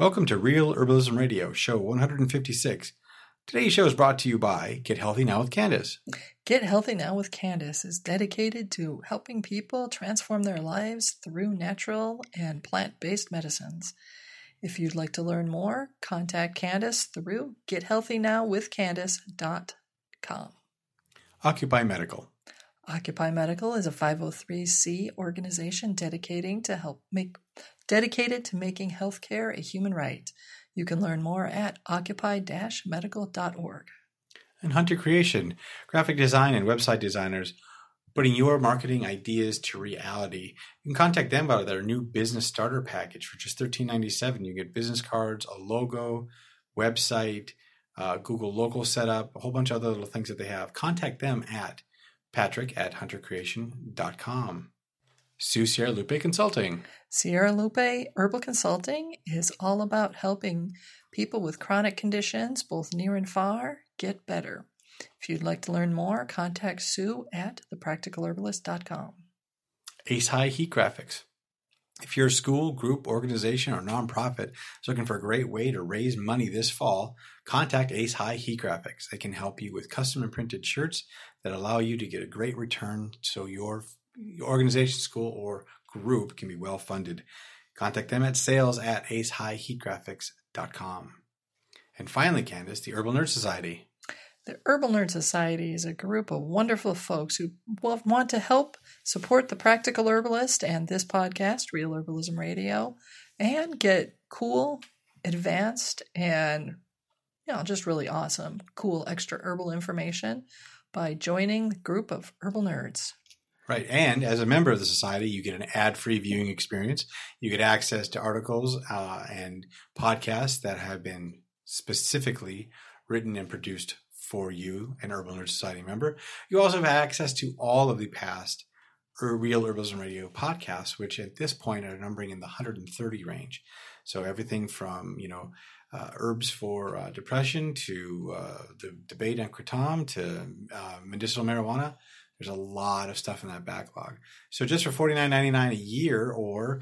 Welcome to Real Herbalism Radio, show 156. Today's show is brought to you by Get Healthy Now with Candace. Get Healthy Now with Candace is dedicated to helping people transform their lives through natural and plant based medicines. If you'd like to learn more, contact Candace through gethealthynowwithcandace.com. Occupy Medical. Occupy Medical is a 503c organization dedicating to help make dedicated to making healthcare a human right. You can learn more at occupy-medical.org. And Hunter Creation, graphic design and website designers putting your marketing ideas to reality. You can contact them about their new business starter package for just $13.97. You get business cards, a logo, website, uh, Google local setup, a whole bunch of other little things that they have. Contact them at patrick at huntercreation.com. Sue Sierra Lupe Consulting. Sierra Lupe Herbal Consulting is all about helping people with chronic conditions, both near and far, get better. If you'd like to learn more, contact Sue at thepracticalherbalist.com. Ace High Heat Graphics. If you're a school, group, organization, or nonprofit is looking for a great way to raise money this fall, contact Ace High Heat Graphics. They can help you with custom imprinted shirts that allow you to get a great return so your organization, school, or group can be well funded. Contact them at sales at acehighheatgraphics.com. And finally, Candace, the Herbal Nerd Society. The Herbal Nerd Society is a group of wonderful folks who want to help support the practical herbalist and this podcast, Real Herbalism Radio, and get cool, advanced, and you know, just really awesome, cool extra herbal information by joining the group of herbal nerds. Right. And as a member of the society, you get an ad free viewing experience. You get access to articles uh, and podcasts that have been specifically written and produced for you, an Herbal Nerd Society member. You also have access to all of the past Real Herbalism Radio podcasts, which at this point are numbering in the 130 range. So everything from, you know, uh, herbs for uh, depression to uh, the debate on kratom to uh, medicinal marijuana there's a lot of stuff in that backlog. So just for forty nine ninety nine a year or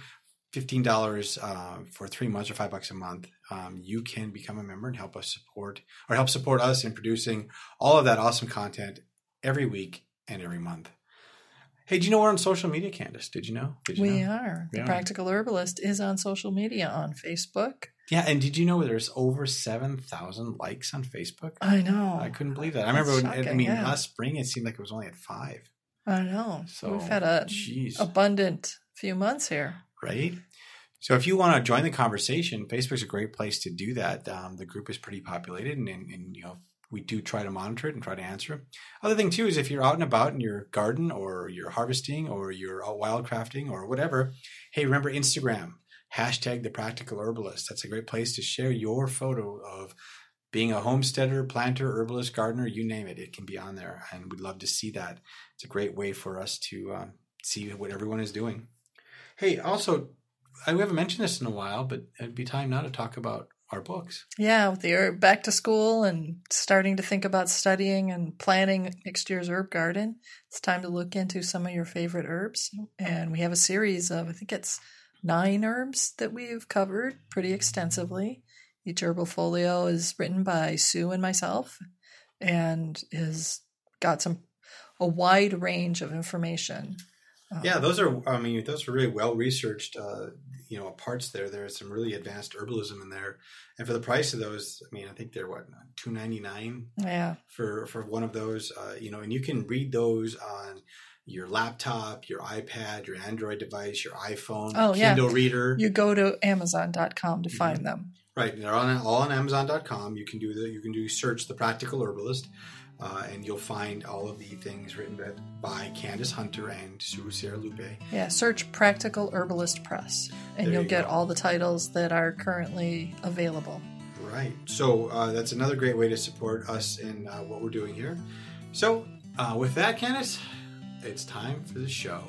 fifteen dollars uh, for three months or five bucks a month, um, you can become a member and help us support or help support us in producing all of that awesome content every week and every month. Hey, do you know we're on social media, Candace? Did you know? Did you we know? are. The Practical Herbalist is on social media on Facebook, yeah, and did you know there's over seven thousand likes on Facebook? I know. I couldn't believe that. I remember, when, I mean, yeah. last spring it seemed like it was only at five. I know. So we've had a geez. abundant few months here, right? So if you want to join the conversation, Facebook's a great place to do that. Um, the group is pretty populated, and, and, and you know we do try to monitor it and try to answer. Other thing too is if you're out and about in your garden or you're harvesting or you're out wildcrafting or whatever, hey, remember Instagram hashtag the practical herbalist. That's a great place to share your photo of being a homesteader, planter, herbalist, gardener, you name it. It can be on there, and we'd love to see that. It's a great way for us to um, see what everyone is doing. Hey, also, I haven't mentioned this in a while, but it'd be time now to talk about our books. Yeah, with the back to school and starting to think about studying and planning next year's herb garden, it's time to look into some of your favorite herbs. And we have a series of, I think it's nine herbs that we've covered pretty extensively. Each herbal folio is written by Sue and myself and has got some a wide range of information. Yeah, those are. I mean, those are really well researched. Uh, you know, parts there. There's some really advanced herbalism in there, and for the price of those, I mean, I think they're what two ninety nine. Yeah. For for one of those, uh, you know, and you can read those on your laptop, your iPad, your Android device, your iPhone, oh, Kindle yeah. reader. You go to Amazon.com to mm-hmm. find them. Right, they're on all on Amazon.com. You can do the you can do search the Practical Herbalist, uh, and you'll find all of the things written by Candace Hunter and Sue Sierra Lupe. Yeah, search Practical Herbalist Press, and there you'll you get go. all the titles that are currently available. Right. So uh, that's another great way to support us in uh, what we're doing here. So uh, with that, Candace, it's time for the show.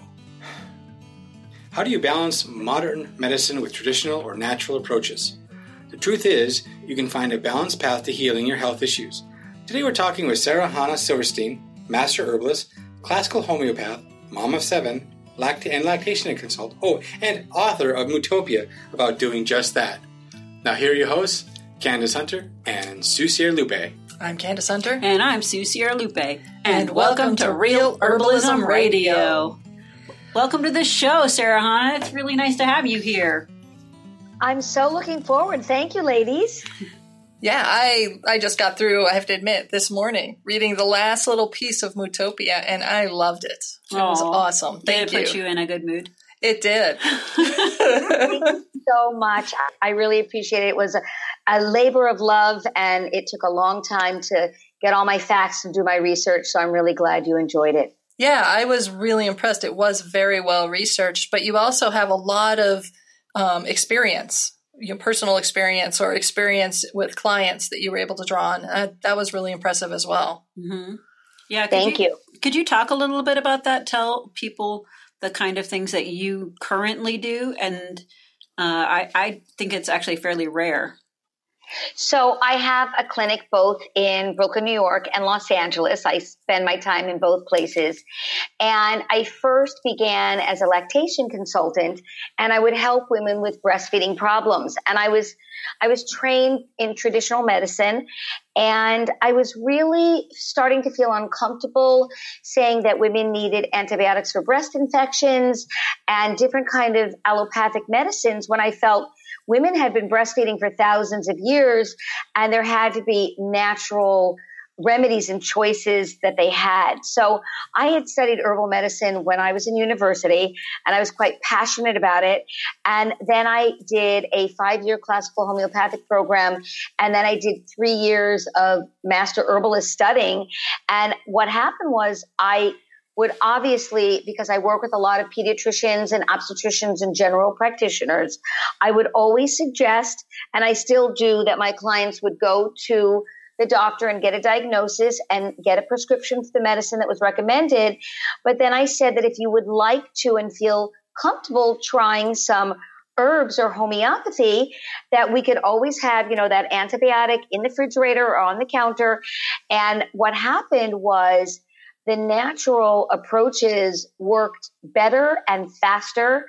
How do you balance modern medicine with traditional or natural approaches? The truth is, you can find a balanced path to healing your health issues. Today we're talking with Sara-Chana Silverstein, master herbalist, classical homeopath, mom of seven, lact- and lactation consult, oh, and author of Moodtopia about doing just that. Now, here are your hosts, Candace Hunter and Sue Sierra Lupe. I'm Candace Hunter. And I'm Sue Sierra Lupe. And, And welcome to Real Herbalism Radio. Welcome to the show, Sara-Chana. It's really nice to have you here. I'm so looking forward. Thank you, ladies. Yeah, I I just got through, I have to admit, this morning reading the last little piece of Moodtopia and I loved it. It was Aw. awesome. Did Thank it put you in a good mood? It did. Thank you so much. I really appreciate it. It was a, a labor of love, and it took a long time to get all my facts and do my research. So I'm really glad you enjoyed it. Yeah, I was really impressed. It was very well researched, but you also have a lot of um, experience, your personal experience or experience with clients that you were able to draw on. Uh, that was really impressive as well. hmm Yeah. could Thank you. Could you talk a little bit about that? Tell people the kind of things that you currently do, and uh, I, I think it's actually fairly rare. So I have a clinic both in Brooklyn, New York and Los Angeles. I spend my time in both places. And I first began as a lactation consultant and I would help women with breastfeeding problems. And I was, I was trained in traditional medicine and I was really starting to feel uncomfortable saying that women needed antibiotics for breast infections and different kind of allopathic medicines when I felt women had been breastfeeding for thousands of years and there had to be natural remedies and choices that they had. So I had studied herbal medicine when I was in university and I was quite passionate about it. And then I did a five year classical homeopathic program. And then I did three years of master herbalist studying. And what happened was I would obviously, because I work with a lot of pediatricians and obstetricians and general practitioners, I would always suggest, and I still do, that my clients would go to the doctor and get a diagnosis and get a prescription for the medicine that was recommended. But then I said that if you would like to and feel comfortable trying some herbs or homeopathy that we could always have, you know, that antibiotic in the refrigerator or on the counter. And what happened was the natural approaches worked better and faster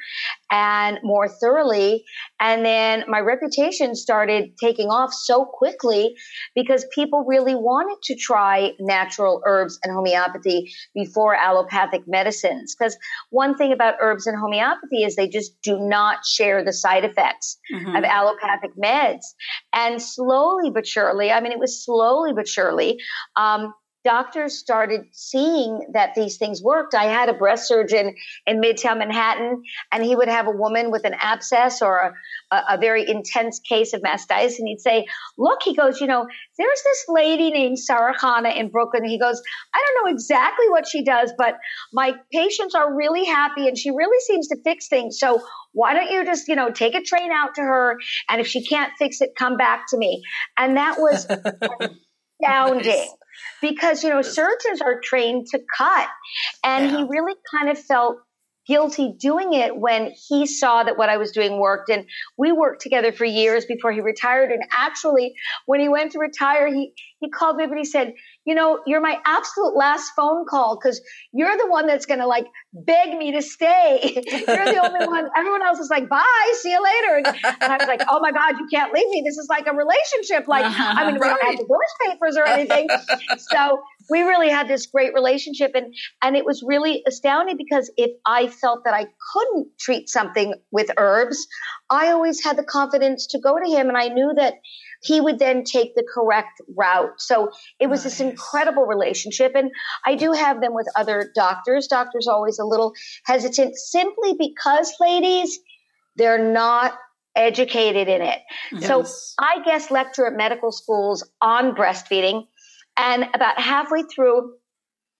and more thoroughly. And then my reputation started taking off so quickly because people really wanted to try natural herbs and homeopathy before allopathic medicines. Because one thing about herbs and homeopathy is they just do not share the side effects Mhm. of allopathic meds. And slowly but surely, I mean, it was slowly but surely, um, doctors started seeing that these things worked. I had a breast surgeon in Midtown Manhattan, and he would have a woman with an abscess or a, a, a very intense case of mastitis, and he'd say, "Look," he goes, "you know, there's this lady named Sara-Chana in Brooklyn." He goes, "I don't know exactly what she does, but my patients are really happy, and she really seems to fix things. So." Why don't you just, you know, take a train out to her, and if she can't fix it, come back to me. And that was astounding Nice. Because you know surgeons are trained to cut. And Yeah. he really kind of felt guilty doing it when he saw that what I was doing worked. And we worked together for years before he retired. And actually when he went to retire he he called me up and he said you know you're my absolute last phone call cuz you're the one that's going to like beg me to stay. You're the only one. Everyone else is like bye see you later. And, and I was like oh my god you can't leave me. This is like a relationship. Like I mean we don't have Right. divorce papers or anything. So we really had this great relationship and and it was really astounding because if I felt that I couldn't treat something with herbs, I always had the confidence to go to him and I knew that he would then take the correct route. So it was this incredible relationship and I do have them with other doctors. Doctors always a little hesitant simply because ladies, they're not educated in it. So I guest lecture at medical schools on breastfeeding. And about halfway through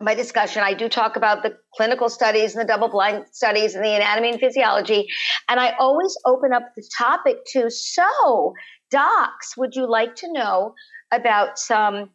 my discussion, I do talk about the clinical studies and the double blind studies and the anatomy and physiology. And I always open up the topic to, so docs, would you like to know about some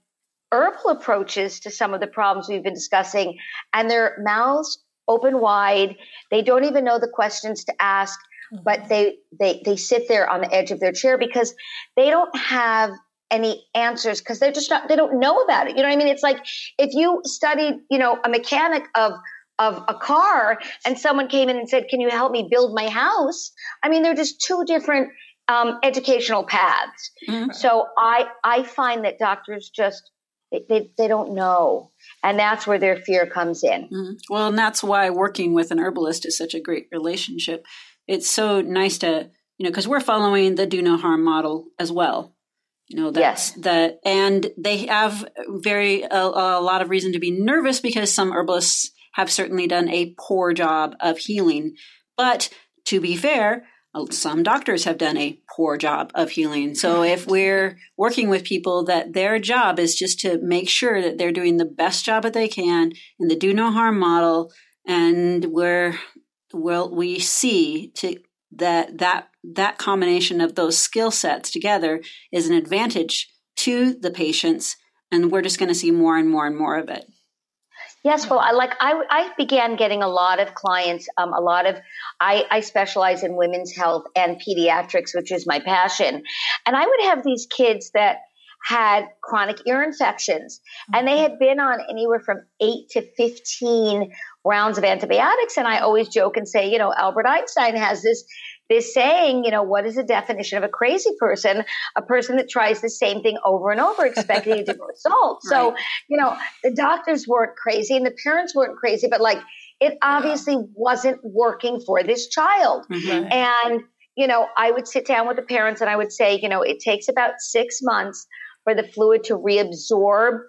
herbal approaches to some of the problems we've been discussing? And their mouths open wide. They don't even know the questions to ask but mm-hmm. they they they sit there on the edge of their chair because they don't have any answers because they're just not they don't know about it you know what i mean it's like if you studied you know a mechanic of of a car and someone came in and said can you help me build my house i mean they're just two different um, educational paths. Mhm. So I I find that doctors just they, they, don't know, and that's where their fear comes in. Mhm. Well, and that's why working with an herbalist is such a great relationship. It's so nice to, you know, because we're following the do no harm model as well. You know, that's that, and they have very a, a lot of reason to be nervous because some herbalists have certainly done a poor job of healing. But to be fair, Uh, some doctors have done a poor job of healing. So if we're working with people that their job is just to make sure that they're doing the best job that they can in the do no harm model, and we're well, we see to that that that combination of those skill sets together is an advantage to the patients, and we're just going to see more and more and more of it. Yes, well, I like I, I began getting a lot of clients. Um, a lot of I, I specialize in women's health and pediatrics, which is my passion. And I would have these kids that had chronic ear infections, and they had been on anywhere from eight to fifteen rounds of antibiotics. And I always joke and say, you know, Albert Einstein has this this saying, you know, what is the definition of a crazy person? A person that tries the same thing over and over, expecting a different result. So, Right. you know, the doctors weren't crazy and the parents weren't crazy, but like it obviously wasn't working for this child. Mhm. And, you know, I would sit down with the parents and I would say, you know, it takes about six months for the fluid to reabsorb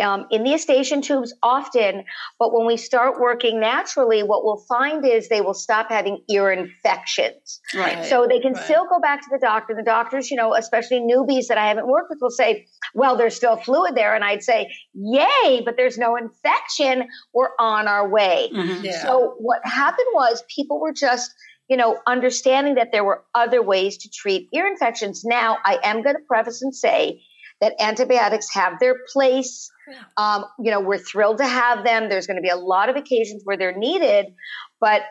um, in the eustachian tubes often. But when we start working naturally, what we'll find is they will stop having ear infections. Right. So they can Right. still go back to the doctor. The doctors, you know, especially newbies that I haven't worked with will say, well, there's still fluid there. And I'd say, yay, but there's no infection. We're on our way. Mhm. Yeah. So what happened was people were just, you know, understanding that there were other ways to treat ear infections. Now, I am going to preface and say that antibiotics have their place. Um, you know, we're thrilled to have them. There's going to be a lot of occasions where they're needed, but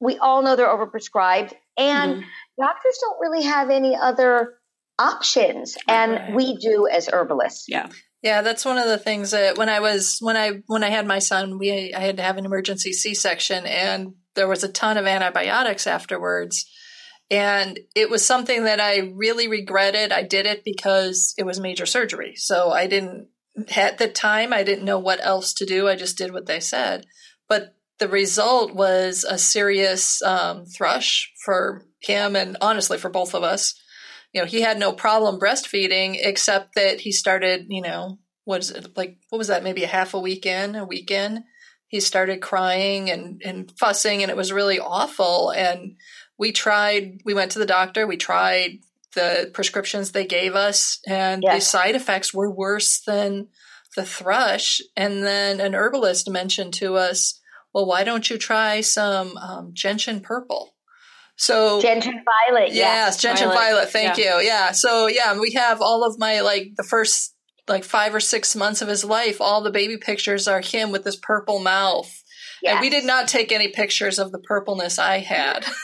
we all know they're overprescribed, and Mhm. doctors don't really have any other options, and Right. we do as herbalists. Yeah. Yeah, that's one of the things that when I was when I when I had my son, we I had to have an emergency C-section and there was a ton of antibiotics afterwards. And it was something that I really regretted. I did it because it was major surgery. So I didn't at the time I didn't know what else to do. I just did what they said. But the result was a serious um, thrush for him and honestly for both of us you know, he had no problem breastfeeding except that he started, you know, what is it like? What was that? Maybe a half a week in, a week in, he started crying and and fussing, and it was really awful. And we tried. We went to the doctor. We tried the prescriptions they gave us, and the side effects were worse than the thrush. And then an herbalist mentioned to us, "Well, why don't you try some um, gentian purple?" So Gentian violet, Yes, yes. gentian Violet. violet. Thank you. Yeah. So yeah, we have all of my like the first like five or six months of his life. All the baby pictures are him with this purple mouth, and we did not take any pictures of the purpleness I had.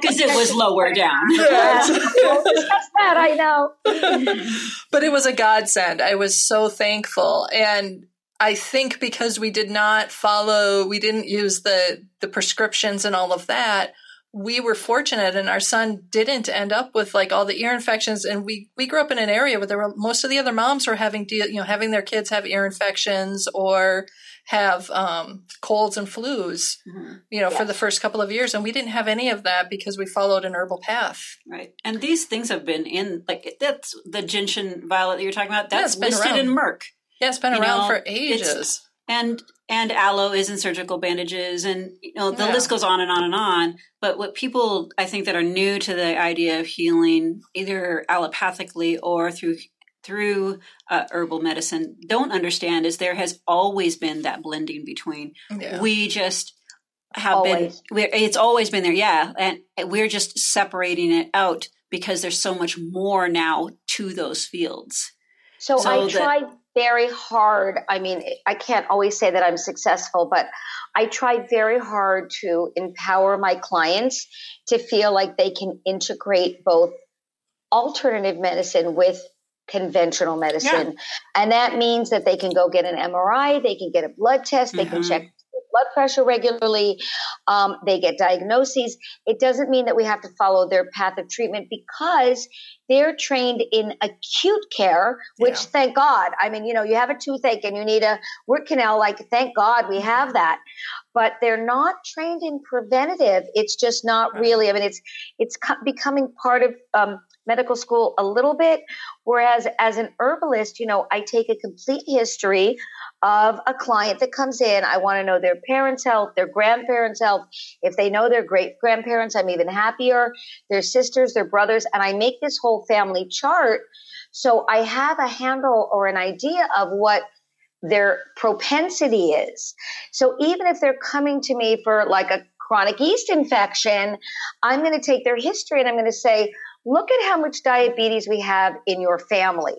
Because it was lower down. Yeah. That, I know. but it was a godsend. I was so thankful, and I think because we did not follow, we didn't use the the prescriptions and all of that. We were fortunate, and our son didn't end up with like all the ear infections. And we we grew up in an area where there were most of the other moms were having you know having their kids have ear infections or have um, colds and flus. Mhm. You know, for the first couple of years, and we didn't have any of that because we followed an herbal path. Right. And these things have been in, like, that's the gentian violet that you're talking about. Yeah, That's been listed around. in Merck. Yeah, it's been You around know, for ages. and and aloe is in surgical bandages and you know the Yeah. list goes on and on and on but what people i think that are new to the idea of healing either allopathically or through through uh, herbal medicine don't understand is there has always been that blending between Yeah. we just have Always. been we're, it's always been there yeah and we're just separating it out because there's so much more now to those fields So, So I that- tried very hard. I mean, I can't always say that I'm successful, but I tried very hard to empower my clients to feel like they can integrate both alternative medicine with conventional medicine. And that means that they can go get an MRI, they can get a blood test, they can Mhm. check blood pressure regularly. Um, they get diagnoses. It doesn't mean that we have to follow their path of treatment because they're trained in acute care, which yeah. thank God. I mean, you know, you have a toothache and you need a root canal. Like, thank God we have that. But they're not trained in preventative. It's just not really. I mean, it's it's becoming part of um, medical school a little bit. Whereas as an herbalist, you know, I take a complete history of a client that comes in. I want to know their parents' health, their grandparents' health. If they know their great grandparents, I'm even happier. Their sisters, their brothers, and I make this whole family chart. So I have a handle or an idea of what their propensity is. So even if they're coming to me for like a chronic yeast infection, I'm going to take their history and I'm going to say, look at how much diabetes we have in your family.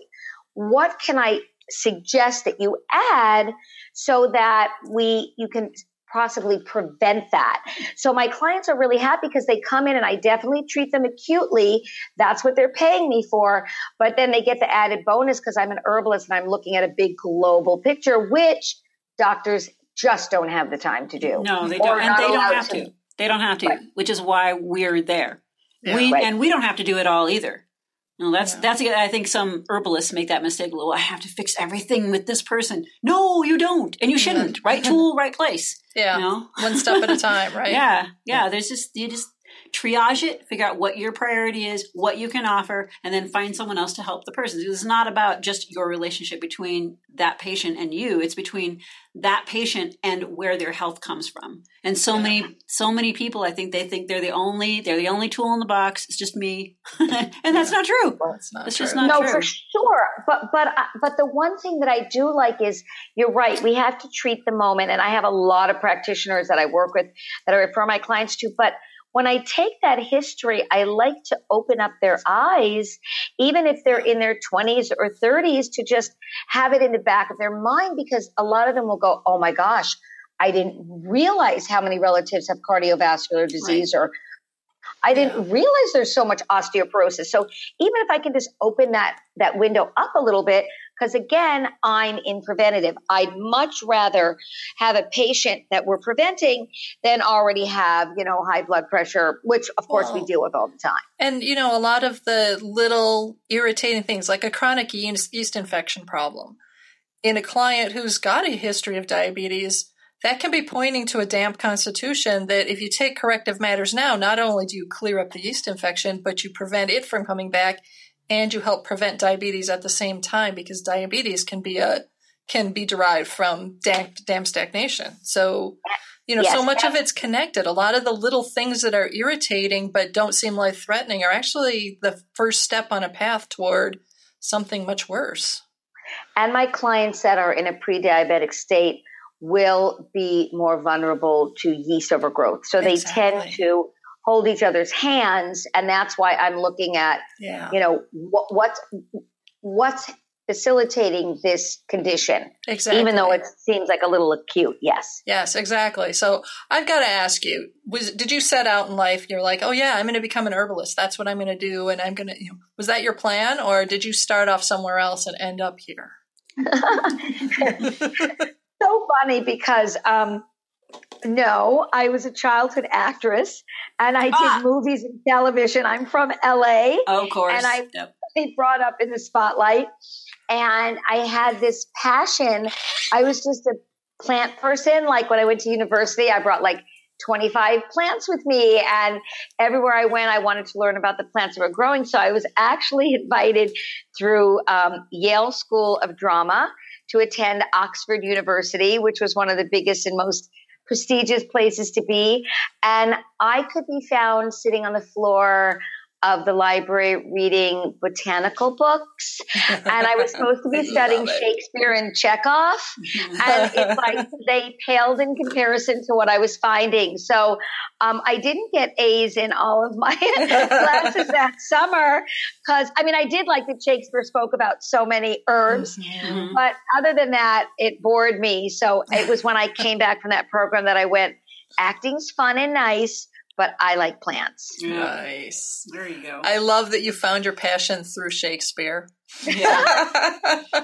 What can I suggest that you add so that we you can possibly prevent that. So my clients are really happy because they come in and I definitely treat them acutely. That's what they're paying me for. But then they get the added bonus because I'm an herbalist and I'm looking at a big global picture, which doctors just don't have the time to do. No, they don't. And they don't have to. to. They don't have to, right. which is why we're there. Yeah, we right. and we don't have to do it all either. No, that's yeah. that's. I think some herbalists make that mistake. Well, I have to fix everything with this person. No, you don't, and you mm-hmm. shouldn't. Right tool, right place. Yeah, you know? one step at a time. Right. yeah, yeah. There's just you just triage it, figure out what your priority is, what you can offer, and then find someone else to help the person. It's not about just your relationship between that patient and you. It's between that patient and where their health comes from. And so yeah. many, so many people, I think they think they're the only, they're the only tool in the box. It's just me, and that's not true. Well, it's not. It's true. just not no, true. No, for sure. But but uh, but the one thing that I do like is you're right. We have to treat the moment, and I have a lot of practitioners that I work with that I refer my clients to, but when I take that history, I like to open up their eyes, even if they're in their 20s or 30s, to just have it in the back of their mind because a lot of them will go, Oh my gosh, I didn't realize how many relatives have cardiovascular disease right. or I didn't realize there's so much osteoporosis. So even if I can just open that that window up a little bit, because again, I'm in preventative. I'd much rather have a patient that we're preventing than already have, you know, high blood pressure, which of course well, we deal with all the time. And, you know, a lot of the little irritating things like a chronic yeast infection problem in a client who's got a history of diabetes that can be pointing to a damp constitution that if you take corrective matters now, not only do you clear up the yeast infection, but you prevent it from coming back and you help prevent diabetes at the same time because diabetes can be a can be derived from damp, damp stagnation. So, you know, yes, so much of it's connected. A lot of the little things that are irritating but don't seem life threatening are actually the first step on a path toward something much worse. And my clients that are in a pre diabetic state will be more vulnerable to yeast overgrowth. So they exactly. tend to hold each other's hands, and that's why I'm looking at, yeah. you know, what, what's what's facilitating this condition. Exactly. Even though it seems like a little acute. Yes. Yes, exactly. So I've got to ask you, was did you set out in life you're like, "Oh yeah, I'm going to become an herbalist. That's what I'm going to do and I'm going to you know, was that your plan or did you start off somewhere else and end up here?" so funny because um, no, I was a childhood actress and I did ah. movies and television. I'm from LA. Oh, of course. And I yep. brought up in the spotlight. And I had this passion. I was just a plant person. Like when I went to university, I brought like 25 plants with me. And everywhere I went, I wanted to learn about the plants that were growing. So I was actually invited through um, Yale School of Drama to attend Oxford University, which was one of the biggest and most prestigious places to be. And I could be found sitting on the floor of the library reading botanical books. And I was supposed to be studying Shakespeare and Chekhov. and it's like they paled in comparison to what I was finding. So um, I didn't get A's in all of my classes that summer because, I mean, I did like that Shakespeare spoke about so many herbs. Mm-hmm. But other than that, it bored me. So it was when I came back from that program that I went, acting's fun and nice but I like plants. Nice. There you go. I love that you found your passion through Shakespeare. Yeah.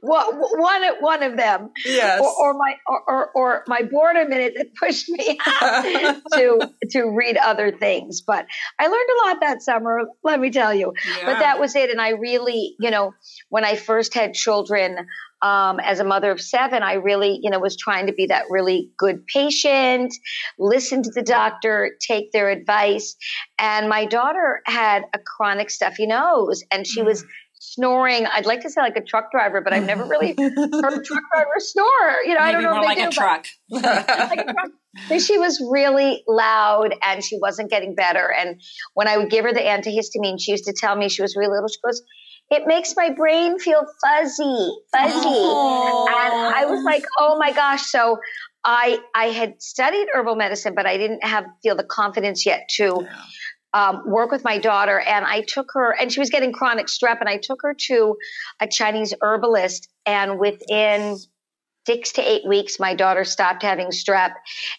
one one of them. Yes. Or, or my or, or, or my boredom in it that pushed me to to read other things. But I learned a lot that summer. Let me tell you. Yeah. But that was it. And I really, you know, when I first had children. Um, as a mother of seven, I really, you know, was trying to be that really good patient, listen to the doctor, take their advice. And my daughter had a chronic stuffy nose and she mm. was snoring. I'd like to say like a truck driver, but I've never really heard a truck driver snore. You know, Maybe I don't know. More like, do, a truck. like a truck. But she was really loud and she wasn't getting better. And when I would give her the antihistamine, she used to tell me she was really little. She goes, it makes my brain feel fuzzy, fuzzy. Aww. And I was like, oh my gosh. So I, I had studied herbal medicine, but I didn't have, feel the confidence yet to, yeah um, work with my daughter and I took her and she was getting chronic strep and I took her to a Chinese herbalist and within six to eight weeks, my daughter stopped having strep.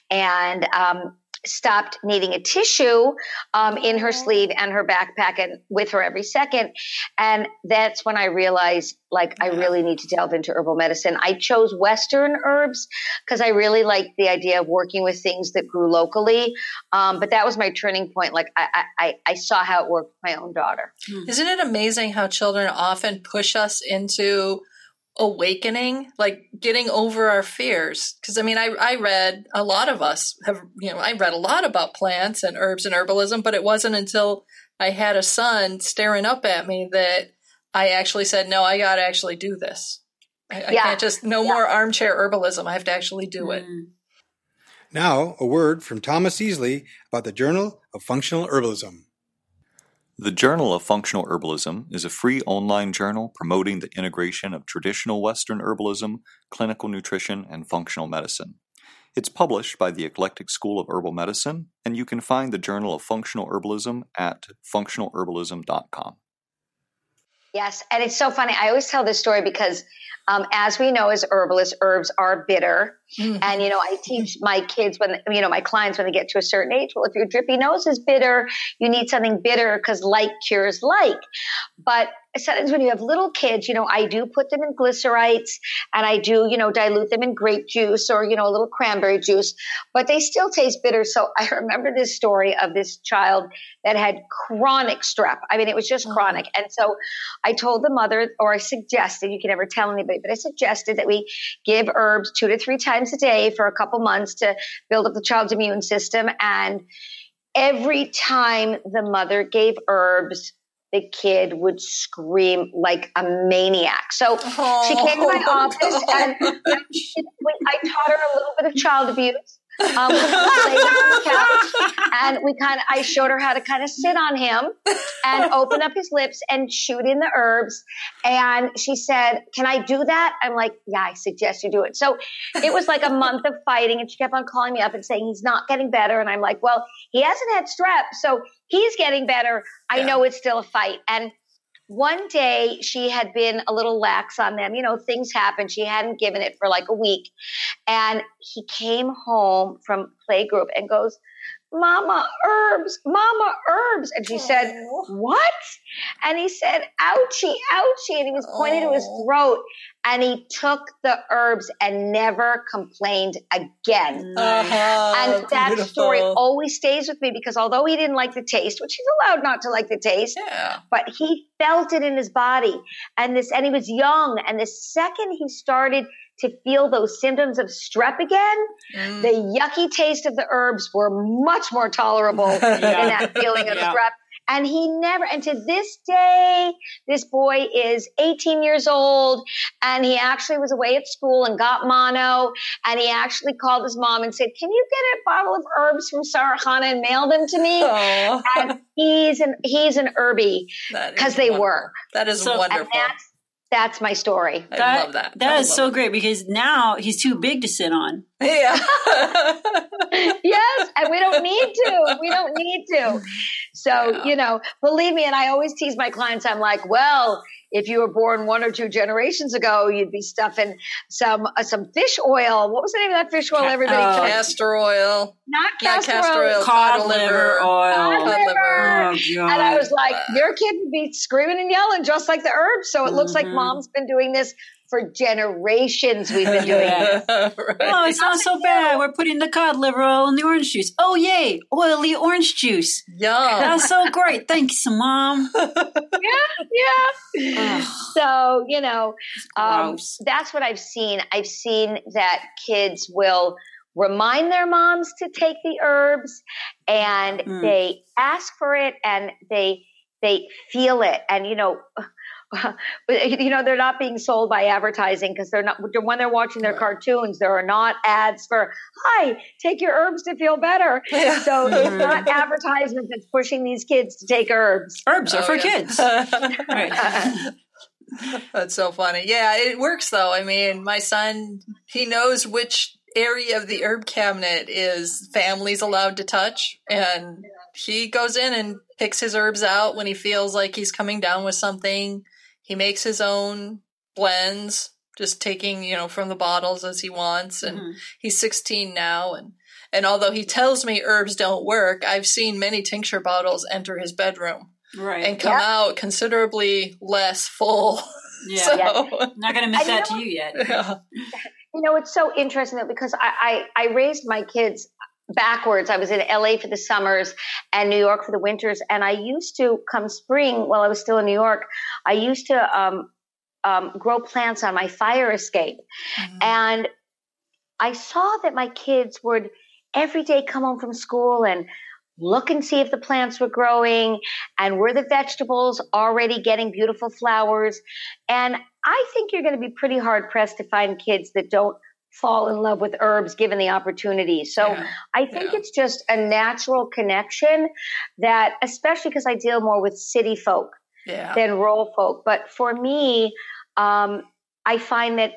And, um, stopped needing a tissue um, in her sleeve and her backpack and with her every second. And that's when I realized, like, I really need to delve into herbal medicine. I chose Western herbs because I really like the idea of working with things that grew locally. Um, but that was my turning point. Like, I, I, I saw how it worked with my own daughter. Isn't it amazing how children often push us into awakening, like getting over our fears. Because I mean, I, I read a lot of us have, you know, I read a lot about plants and herbs and herbalism, but it wasn't until I had a son staring up at me that I actually said, no, I got to actually do this. I, yeah. I, can't just, no yeah. more armchair herbalism. I have to actually do it. Mm. Now, a word from Thomas Easley about the Journal of Functional Herbalism. The Journal of Functional Herbalism is a free online journal promoting the integration of traditional Western herbalism, clinical nutrition, and functional medicine. It's published by the Eclectic School of Herbal Medicine, and you can find the Journal of Functional Herbalism at functionalherbalism.com. Yes, and it's so funny. I always tell this story because, um, as we know, as herbalists, herbs are bitter. Mm-hmm. And, you know, I teach my kids when, you know, my clients when they get to a certain age, well, if your drippy nose is bitter, you need something bitter because like cures like. But sometimes when you have little kids, you know, I do put them in glycerites and I do, you know, dilute them in grape juice or, you know, a little cranberry juice, but they still taste bitter. So I remember this story of this child that had chronic strep. I mean, it was just mm-hmm. chronic. And so I told the mother, or I suggested, you can never tell anybody, but I suggested that we give herbs two to three times a day for a couple months to build up the child's immune system. And every time the mother gave herbs, the kid would scream like a maniac. So oh. she came to my oh. office and I taught her a little bit of child abuse. Um, and we kind of, I showed her how to kind of sit on him and open up his lips and shoot in the herbs. And she said, Can I do that? I'm like, Yeah, I suggest you do it. So it was like a month of fighting. And she kept on calling me up and saying, He's not getting better. And I'm like, Well, he hasn't had strep. So he's getting better. I yeah. know it's still a fight. And one day she had been a little lax on them. You know, things happen. She hadn't given it for like a week. And he came home from playgroup and goes, Mama, herbs, Mama, herbs. And she Aww. said, What? And he said, Ouchie, ouchie. And he was pointing Aww. to his throat and he took the herbs and never complained again. Uh-huh, and that beautiful. story always stays with me because although he didn't like the taste, which he's allowed not to like the taste, yeah. but he felt it in his body. And this, and he was young. And the second he started to feel those symptoms of strep again, mm. the yucky taste of the herbs were much more tolerable yeah. than that feeling of yeah. strep. And he never, and to this day, this boy is 18 years old and he actually was away at school and got mono. And he actually called his mom and said, Can you get a bottle of herbs from Sara-Chana and mail them to me? Aww. And he's an, he's an herbie because they were. That is so, wonderful. That's, that's my story. I that, love that. That is so great because now he's too big to sit on. Yeah. yes, and we don't need to. We don't need to. So, yeah. you know, believe me, and I always tease my clients, I'm like, well, if you were born one or two generations ago, you'd be stuffing some uh, some fish oil. What was the name of that fish oil? Everybody, uh, castor oil, not castor, not castor oil, oil, cod, cod liver oil, cod liver. Oh, and I was like, your kid would be screaming and yelling just like the herbs. So it mm-hmm. looks like mm-hmm. mom's been doing this for generations we've been doing yeah. right. Oh, it's not so bad. We're putting the cod liver oil in the orange juice. Oh, yay. Oily orange juice. Yeah. That's so great. Thanks, Mom. yeah, yeah. so, you know, um, that's what I've seen. I've seen that kids will remind their moms to take the herbs and mm. they ask for it and they they feel it and you know you know they're not being sold by advertising because they're not when they're watching their cartoons there are not ads for hi take your herbs to feel better. Yeah. so it's not advertisement that's pushing these kids to take herbs. Herbs are oh, for yeah. kids. Right. that's so funny. Yeah it works though. I mean my son he knows which area of the herb cabinet is families allowed to touch and he goes in and picks his herbs out when he feels like he's coming down with something he makes his own blends, just taking, you know, from the bottles as he wants. And mm-hmm. he's 16 now. And, and although he tells me herbs don't work, I've seen many tincture bottles enter his bedroom. Right. And come yep. out considerably less full. Yeah. so, Not going to admit that to you yet. Yeah. You know, it's so interesting that because I, I, I raised my kids backwards. I was in LA for the summers and New York for the winters. And I used to come spring while I was still in New York, I used to um, um, grow plants on my fire escape. Mm-hmm. And I saw that my kids would every day come home from school and look and see if the plants were growing and were the vegetables already getting beautiful flowers. And I think you're going to be pretty hard pressed to find kids that don't fall in love with herbs given the opportunity. So yeah. I think yeah. it's just a natural connection that, especially because I deal more with city folk yeah. than rural folk. But for me, um, I find that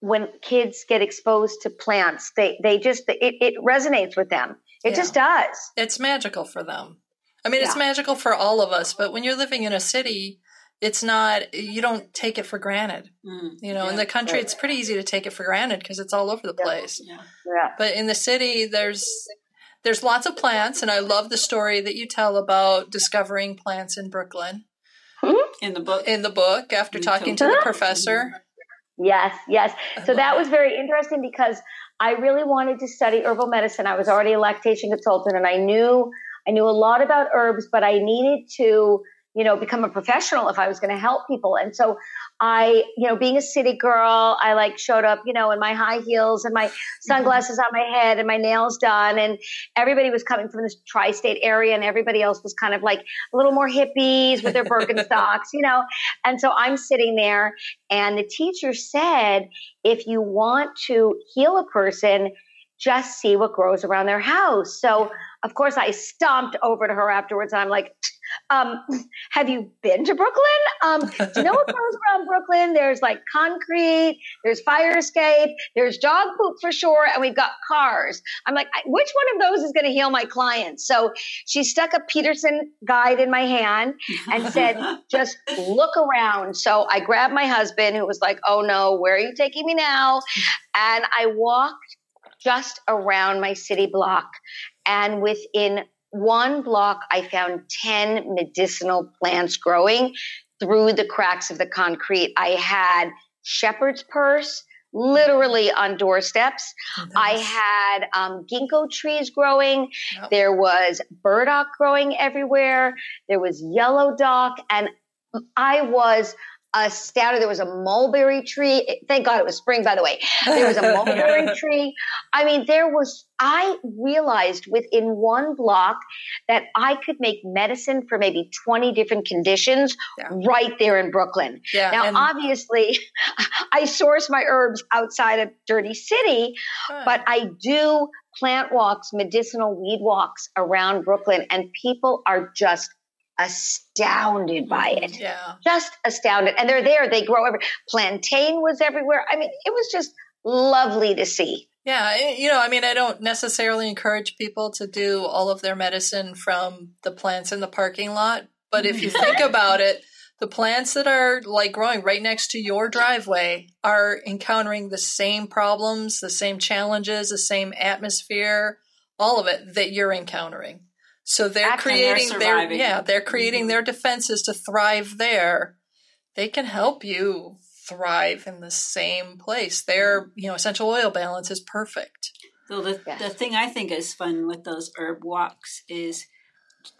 when kids get exposed to plants, they, they just, it, it resonates with them. It just does. It's magical for them. I mean, it's magical for all of us, but when you're living in a city, it's not you don't take it for granted mm, you know yeah, in the country right. it's pretty easy to take it for granted because it's all over the place. yeah. yeah. but in the city there's there's lots of plants and i love the story that you tell about discovering plants in brooklyn. In the book. In the book after you talking to the professor. Yes yes. So that was very interesting because i really wanted to study herbal medicine. I was already a lactation consultant and i knew i knew a lot about herbs but i needed to you know, become a professional if I was going to help people. And so I, you know, being a city girl, I like showed up, you know, in my high heels and my sunglasses on my head and my nails done. And everybody was coming from this tri state area and everybody else was kind of like a little more hippies with their Birkenstocks, you know. And so I'm sitting there and the teacher said, if you want to heal a person, just see what grows around their house. So, of course, I stomped over to her afterwards. I'm like, um, have you been to Brooklyn? Um, do you know what grows around Brooklyn? There's like concrete, there's fire escape, there's dog poop for sure, and we've got cars. I'm like, which one of those is going to heal my clients? So she stuck a Peterson guide in my hand and said, just look around. So I grabbed my husband, who was like, oh no, where are you taking me now? And I walked just around my city block. And within one block, I found 10 medicinal plants growing through the cracks of the concrete. I had shepherd's purse literally on doorsteps. Oh, nice. I had um, ginkgo trees growing. Yep. There was burdock growing everywhere. There was yellow dock. And I was astounded. There was a mulberry tree. Thank God it was spring, by the way. There was a mulberry tree. I mean, there was, I realized within one block that I could make medicine for maybe 20 different conditions yeah. right there in Brooklyn. Yeah, now, and- obviously, I source my herbs outside of Dirty City, huh. but I do plant walks, medicinal weed walks around Brooklyn, and people are just astounded by it. Mm, yeah. Just astounded. And they're there. They grow every plantain was everywhere. I mean, it was just lovely to see. Yeah, you know, I mean, I don't necessarily encourage people to do all of their medicine from the plants in the parking lot, but if you think about it, the plants that are like growing right next to your driveway are encountering the same problems, the same challenges, the same atmosphere, all of it that you're encountering. So they're creating they're their yeah, they're creating mm-hmm. their defenses to thrive there. They can help you thrive in the same place. Their, you know, essential oil balance is perfect. So the yeah. the thing I think is fun with those herb walks is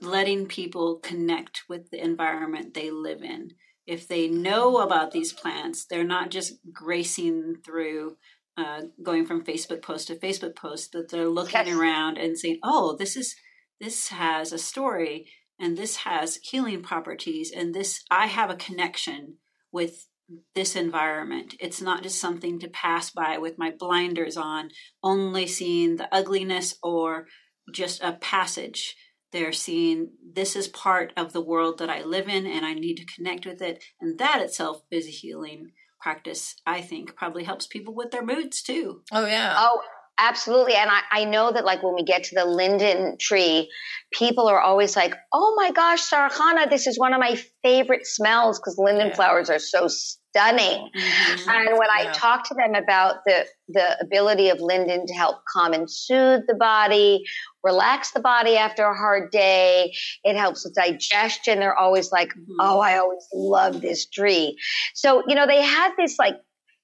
letting people connect with the environment they live in. If they know about these plants, they're not just gracing through uh, going from Facebook post to Facebook post, but they're looking yes. around and saying, "Oh, this is this has a story, and this has healing properties, and this I have a connection with this environment. It's not just something to pass by with my blinders on, only seeing the ugliness or just a passage. They're seeing this is part of the world that I live in and I need to connect with it. And that itself is a healing practice, I think, probably helps people with their moods too. Oh, yeah. Oh, absolutely. And I, I know that, like, when we get to the linden tree, people are always like, oh my gosh, Sara-Chana, this is one of my favorite smells because linden yeah. flowers are so stunning. Mm-hmm. And when yeah. I talk to them about the, the ability of linden to help calm and soothe the body, relax the body after a hard day, it helps with digestion. They're always like, mm-hmm. oh, I always love this tree. So, you know, they had this like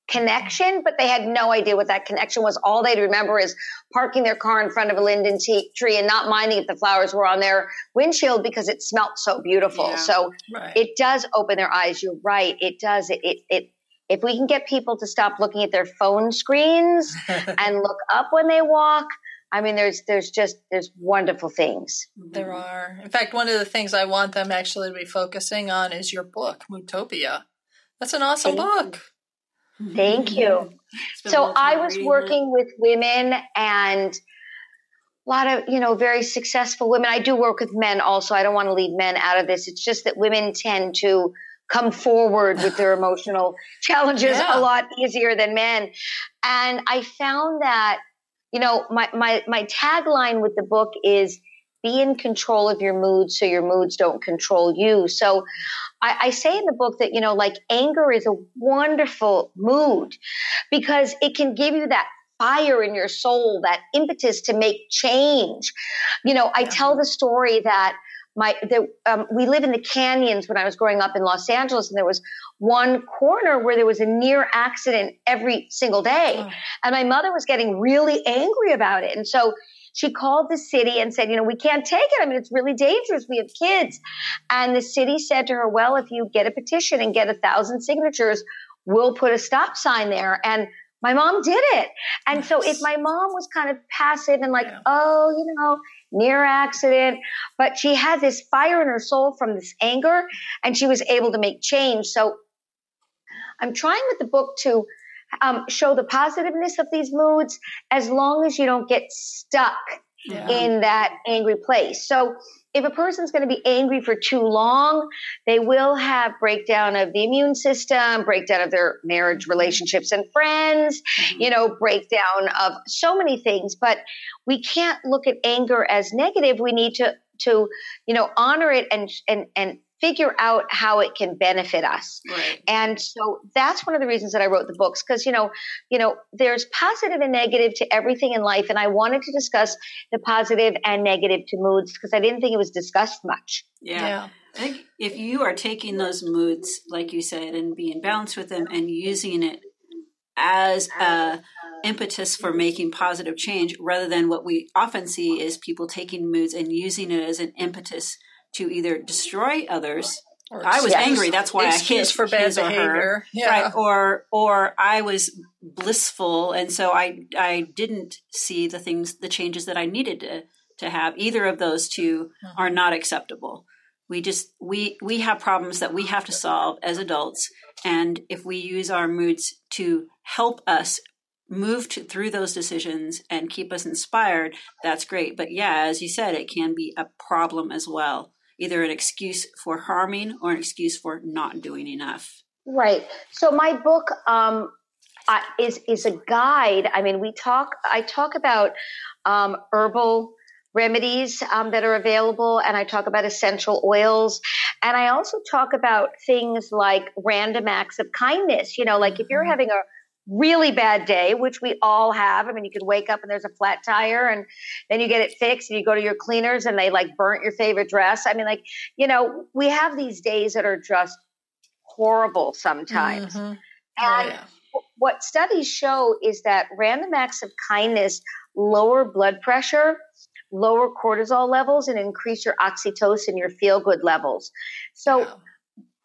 connection, but they had no idea what that connection was. All they'd remember is parking their car in front of a linden t- tree and not minding if the flowers were on their windshield because it smelt so beautiful. Yeah, so right. it does open their eyes. You're right. It does. It, it, it, if we can get people to stop looking at their phone screens and look up when they walk, I mean, there's there's just there's wonderful things. There are. In fact, one of the things I want them actually to be focusing on is your book, Moodtopia. That's an awesome Thank book. You. Thank you. So I was working with women and a lot of, you know, very successful women. I do work with men also. I don't want to leave men out of this. It's just that women tend to come forward with their emotional challenges yeah. a lot easier than men. And I found that, you know, my, my, my tagline with the book is be in control of your moods so your moods don't control you. So I, I, say in the book that, you know, like anger is a wonderful mood because it can give you that fire in your soul, that impetus to make change. You know, I tell the story that my, the, um, we live in the canyons when I was growing up in Los Angeles and there was one corner where there was a near accident every single day. Oh. And my mother was getting really angry about it. And so she called the city and said, you know, we can't take it. I mean, it's really dangerous. We have kids. And the city said to her, well, if you get a petition and get a thousand signatures, we'll put a stop sign there. And my mom did it. And so if my mom was kind of passive and like, yeah. oh, you know, near accident, but she had this fire in her soul from this anger and she was able to make change. So I'm trying with the book to um, show the positiveness of these moods as long as you don't get stuck yeah. in that angry place. So if a person's going to be angry for too long, they will have breakdown of the immune system, breakdown of their marriage, relationships, and friends, mm-hmm. you know, breakdown of so many things. But we can't look at anger as negative. We need to to you know honor it and and and figure out how it can benefit us. Right. And so that's one of the reasons that I wrote the books because you know, you know, there's positive and negative to everything in life and I wanted to discuss the positive and negative to moods because I didn't think it was discussed much. Yeah. yeah. I think if you are taking those moods like you said and being balanced with them and using it as a impetus for making positive change rather than what we often see is people taking moods and using it as an impetus to either destroy others. Or I was angry. That's why I hit for bad behavior. Yeah. Right. Or or I was blissful, and so I I didn't see the things, the changes that I needed to to have. Either of those 2 mm-hmm. are not acceptable. We just we we have problems that we have to solve as adults, and if we use our moods to help us move to, through those decisions and keep us inspired, that's great. But yeah, as you said, it can be a problem as well either an excuse for harming or an excuse for not doing enough. Right. So my book um, uh, is is a guide. I mean, we talk. I talk about um, herbal remedies um, that are available, and I talk about essential oils, and I also talk about things like random acts of kindness. You know, like if you're mm-hmm. having a really bad day, which we all have. I mean, you could wake up and there's a flat tire and then you get it fixed and you go to your cleaners and they like burnt your favorite dress. I mean, like, you know, we have these days that are just horrible sometimes. Mm-hmm. Oh, and yeah. what studies show is that random acts of kindness lower blood pressure, lower cortisol levels, and increase your oxytocin, your feel good levels. So, wow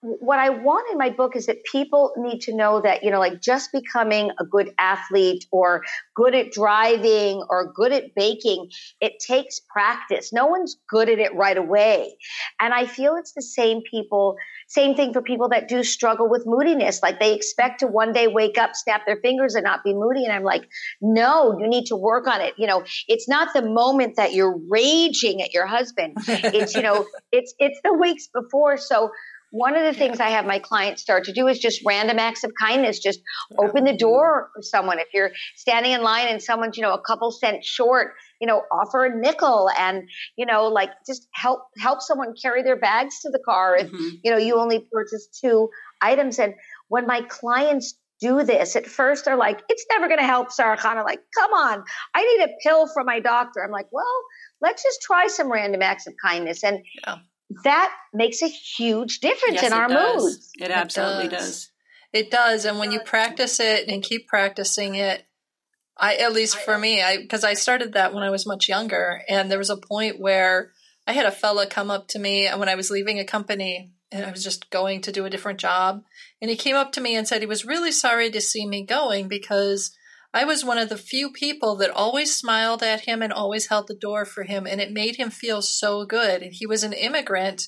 what I want in my book is that people need to know that, you know, like just becoming a good athlete or good at driving or good at baking, it takes practice. No one's good at it right away. And I feel it's the same people, same thing for people that do struggle with moodiness. Like they expect to one day wake up, snap their fingers and not be moody. And I'm like, no, you need to work on it. You know, it's not the moment that you're raging at your husband. It's, you know, it's, it's the weeks before. So, one of the things I have my clients start to do is just random acts of kindness. Just open the door for someone. If you're standing in line and someone's, you know, a couple cents short, you know, offer a nickel and, you know, like just help, help someone carry their bags to the car. If, mm-hmm. you know, you only purchase two items. And when my clients do this. At first, they're like, it's never going to help, Sara-Chana. I'm like, come on, I need a pill from my doctor. I'm like, well, let's just try some random acts of kindness. And yeah that makes a huge difference yes, in our does. moods. It absolutely it does. does. It does. And when you practice it and keep practicing it, I, at least for me, I, because I started that when I was much younger. And there was a point where I had a fella come up to me and when I was leaving a company and I was just going to do a different job. And he came up to me and said he was really sorry to see me going because I was one of the few people that always smiled at him and always held the door for him, and it made him feel so good. And he was an immigrant,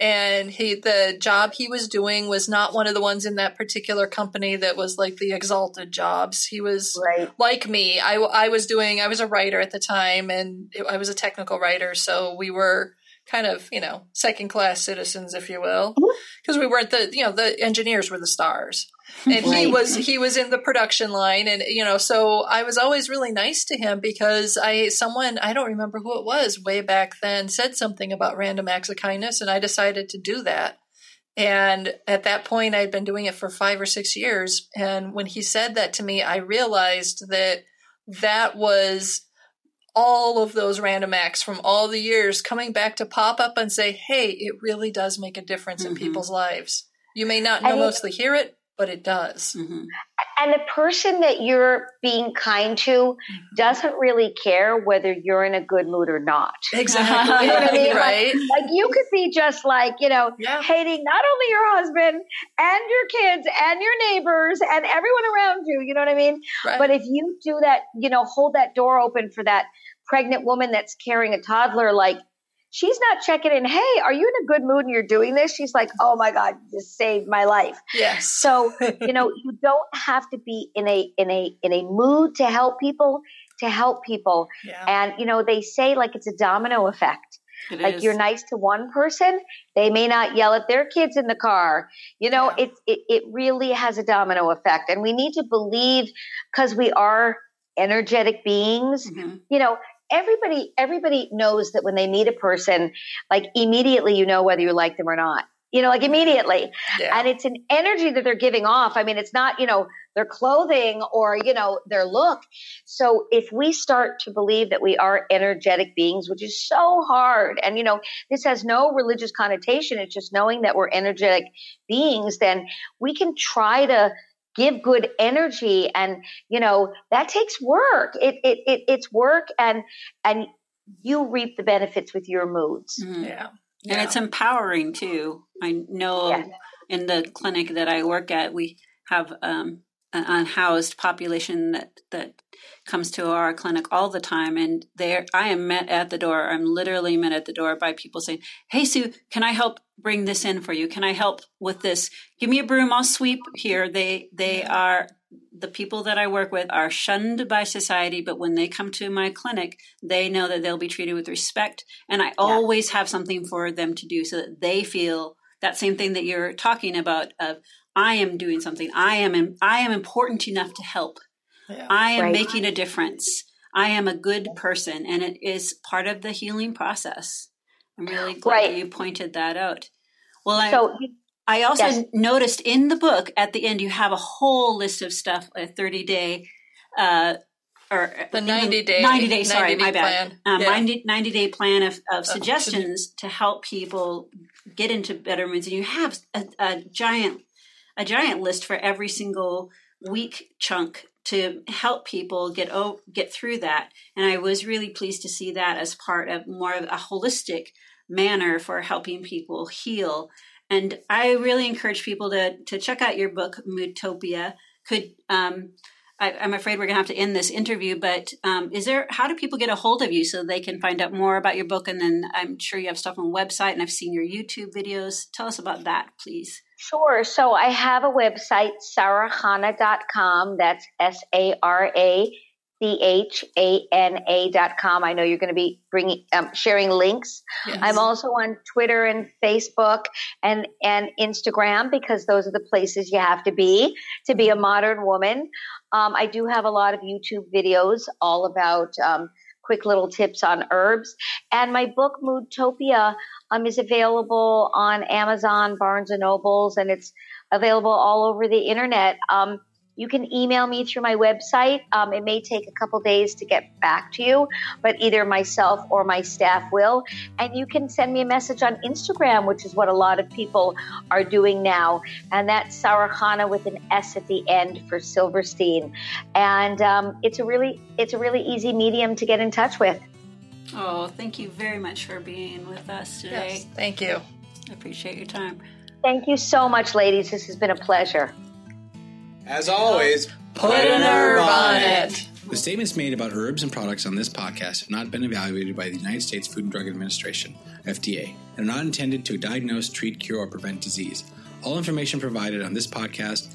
and he the job he was doing was not one of the ones in that particular company that was like the exalted jobs. He was right. like me. I I was doing. I was a writer at the time, and I was a technical writer, so we were kind of you know second class citizens if you will because mm-hmm. we weren't the you know the engineers were the stars and right. he was he was in the production line and you know so i was always really nice to him because i someone i don't remember who it was way back then said something about random acts of kindness and i decided to do that and at that point i'd been doing it for five or six years and when he said that to me i realized that that was all of those random acts from all the years coming back to pop up and say hey it really does make a difference mm-hmm. in people's lives you may not know mostly hear it but it does. Mm-hmm. And the person that you're being kind to mm-hmm. doesn't really care whether you're in a good mood or not. Exactly. you know what I mean? Right. Like, like, you could be just like, you know, yeah. hating not only your husband and your kids and your neighbors and everyone around you, you know what I mean? Right. But if you do that, you know, hold that door open for that pregnant woman that's carrying a toddler, like she's not checking in. Hey, are you in a good mood and you're doing this? She's like, oh my God, this saved my life. Yes. So, you know, you don't have to be in a, in a, in a mood to help people, to help people. Yeah. And, you know, they say like it's a domino effect. It like is. you're nice to one person, they may not yell at their kids in the car. You know, yeah. it, it, it really has a domino effect. And we need to believe because we are energetic beings, mm-hmm. you know, everybody everybody knows that when they meet a person, like immediately you know whether you like them or not. You know, like immediately. Yeah. And it's an energy that they're giving off. I mean, it's not, you know, their clothing or, you know, their look. So if we start to believe that we are energetic beings, which is so hard, and, you know, this has no religious connotation, it's just knowing that we're energetic beings, then we can try to give good energy and you know that takes work it, it, it it's work and and you reap the benefits with your moods mm-hmm. yeah. yeah and it's empowering too i know yeah. in the clinic that i work at we have um, an unhoused population that that comes to our clinic all the time and there I am met at the door. I'm literally met at the door by people saying, Hey Sue, can I help bring this in for you? Can I help with this? Give me a broom, I'll sweep here. They they are the people that I work with are shunned by society, but when they come to my clinic, they know that they'll be treated with respect. And I yeah. always have something for them to do so that they feel that same thing that you're talking about of I am doing something. I am I am important enough to help. Yeah. I am right. making a difference. I am a good person, and it is part of the healing process. I'm really glad right. that you pointed that out. Well, I, so, I also yes. noticed in the book at the end you have a whole list of stuff, a 30 day uh, or the 90 day 90 day sorry 90 day my bad um, yeah. 90, 90, day plan of, of suggestions to help people get into better moods and you have a, a giant a giant list for every single week chunk to help people get oh, get through that and i was really pleased to see that as part of more of a holistic manner for helping people heal and i really encourage people to to check out your book moodtopia could um, I, am afraid we're going to have to end this interview, but um, is there, how do people get a hold of you so they can find out more about your book? And then I'm sure you have stuff on the website and I've seen your YouTube videos. Tell us about that, please. Sure. So I have a website, sarachana.com. That's S A R A C H A N A dot com. I know you're going to be bringing, um, sharing links. Yes. I'm also on Twitter and Facebook and, and Instagram because those are the places you have to be to be a modern woman. Um, I do have a lot of YouTube videos all about, um, quick little tips on herbs. And my book, Moodtopia, um, is available on Amazon, Barnes and Nobles, and it's available all over the internet. Um, you can email me through my website. Um, it may take a couple days to get back to you, but either myself or my staff will. And you can send me a message on Instagram, which is what a lot of people are doing now. And that's Sarachana with an S at the end for Silverstein. And um, it's a really it's a really easy medium to get in touch with. Oh, thank you very much for being with us today. Yes, thank you. I appreciate your time. Thank you so much, ladies. This has been a pleasure. As always, put an herb on it. The statements made about herbs and products on this podcast have not been evaluated by the United States Food and Drug Administration, FDA, and are not intended to diagnose, treat, cure, or prevent disease. All information provided on this podcast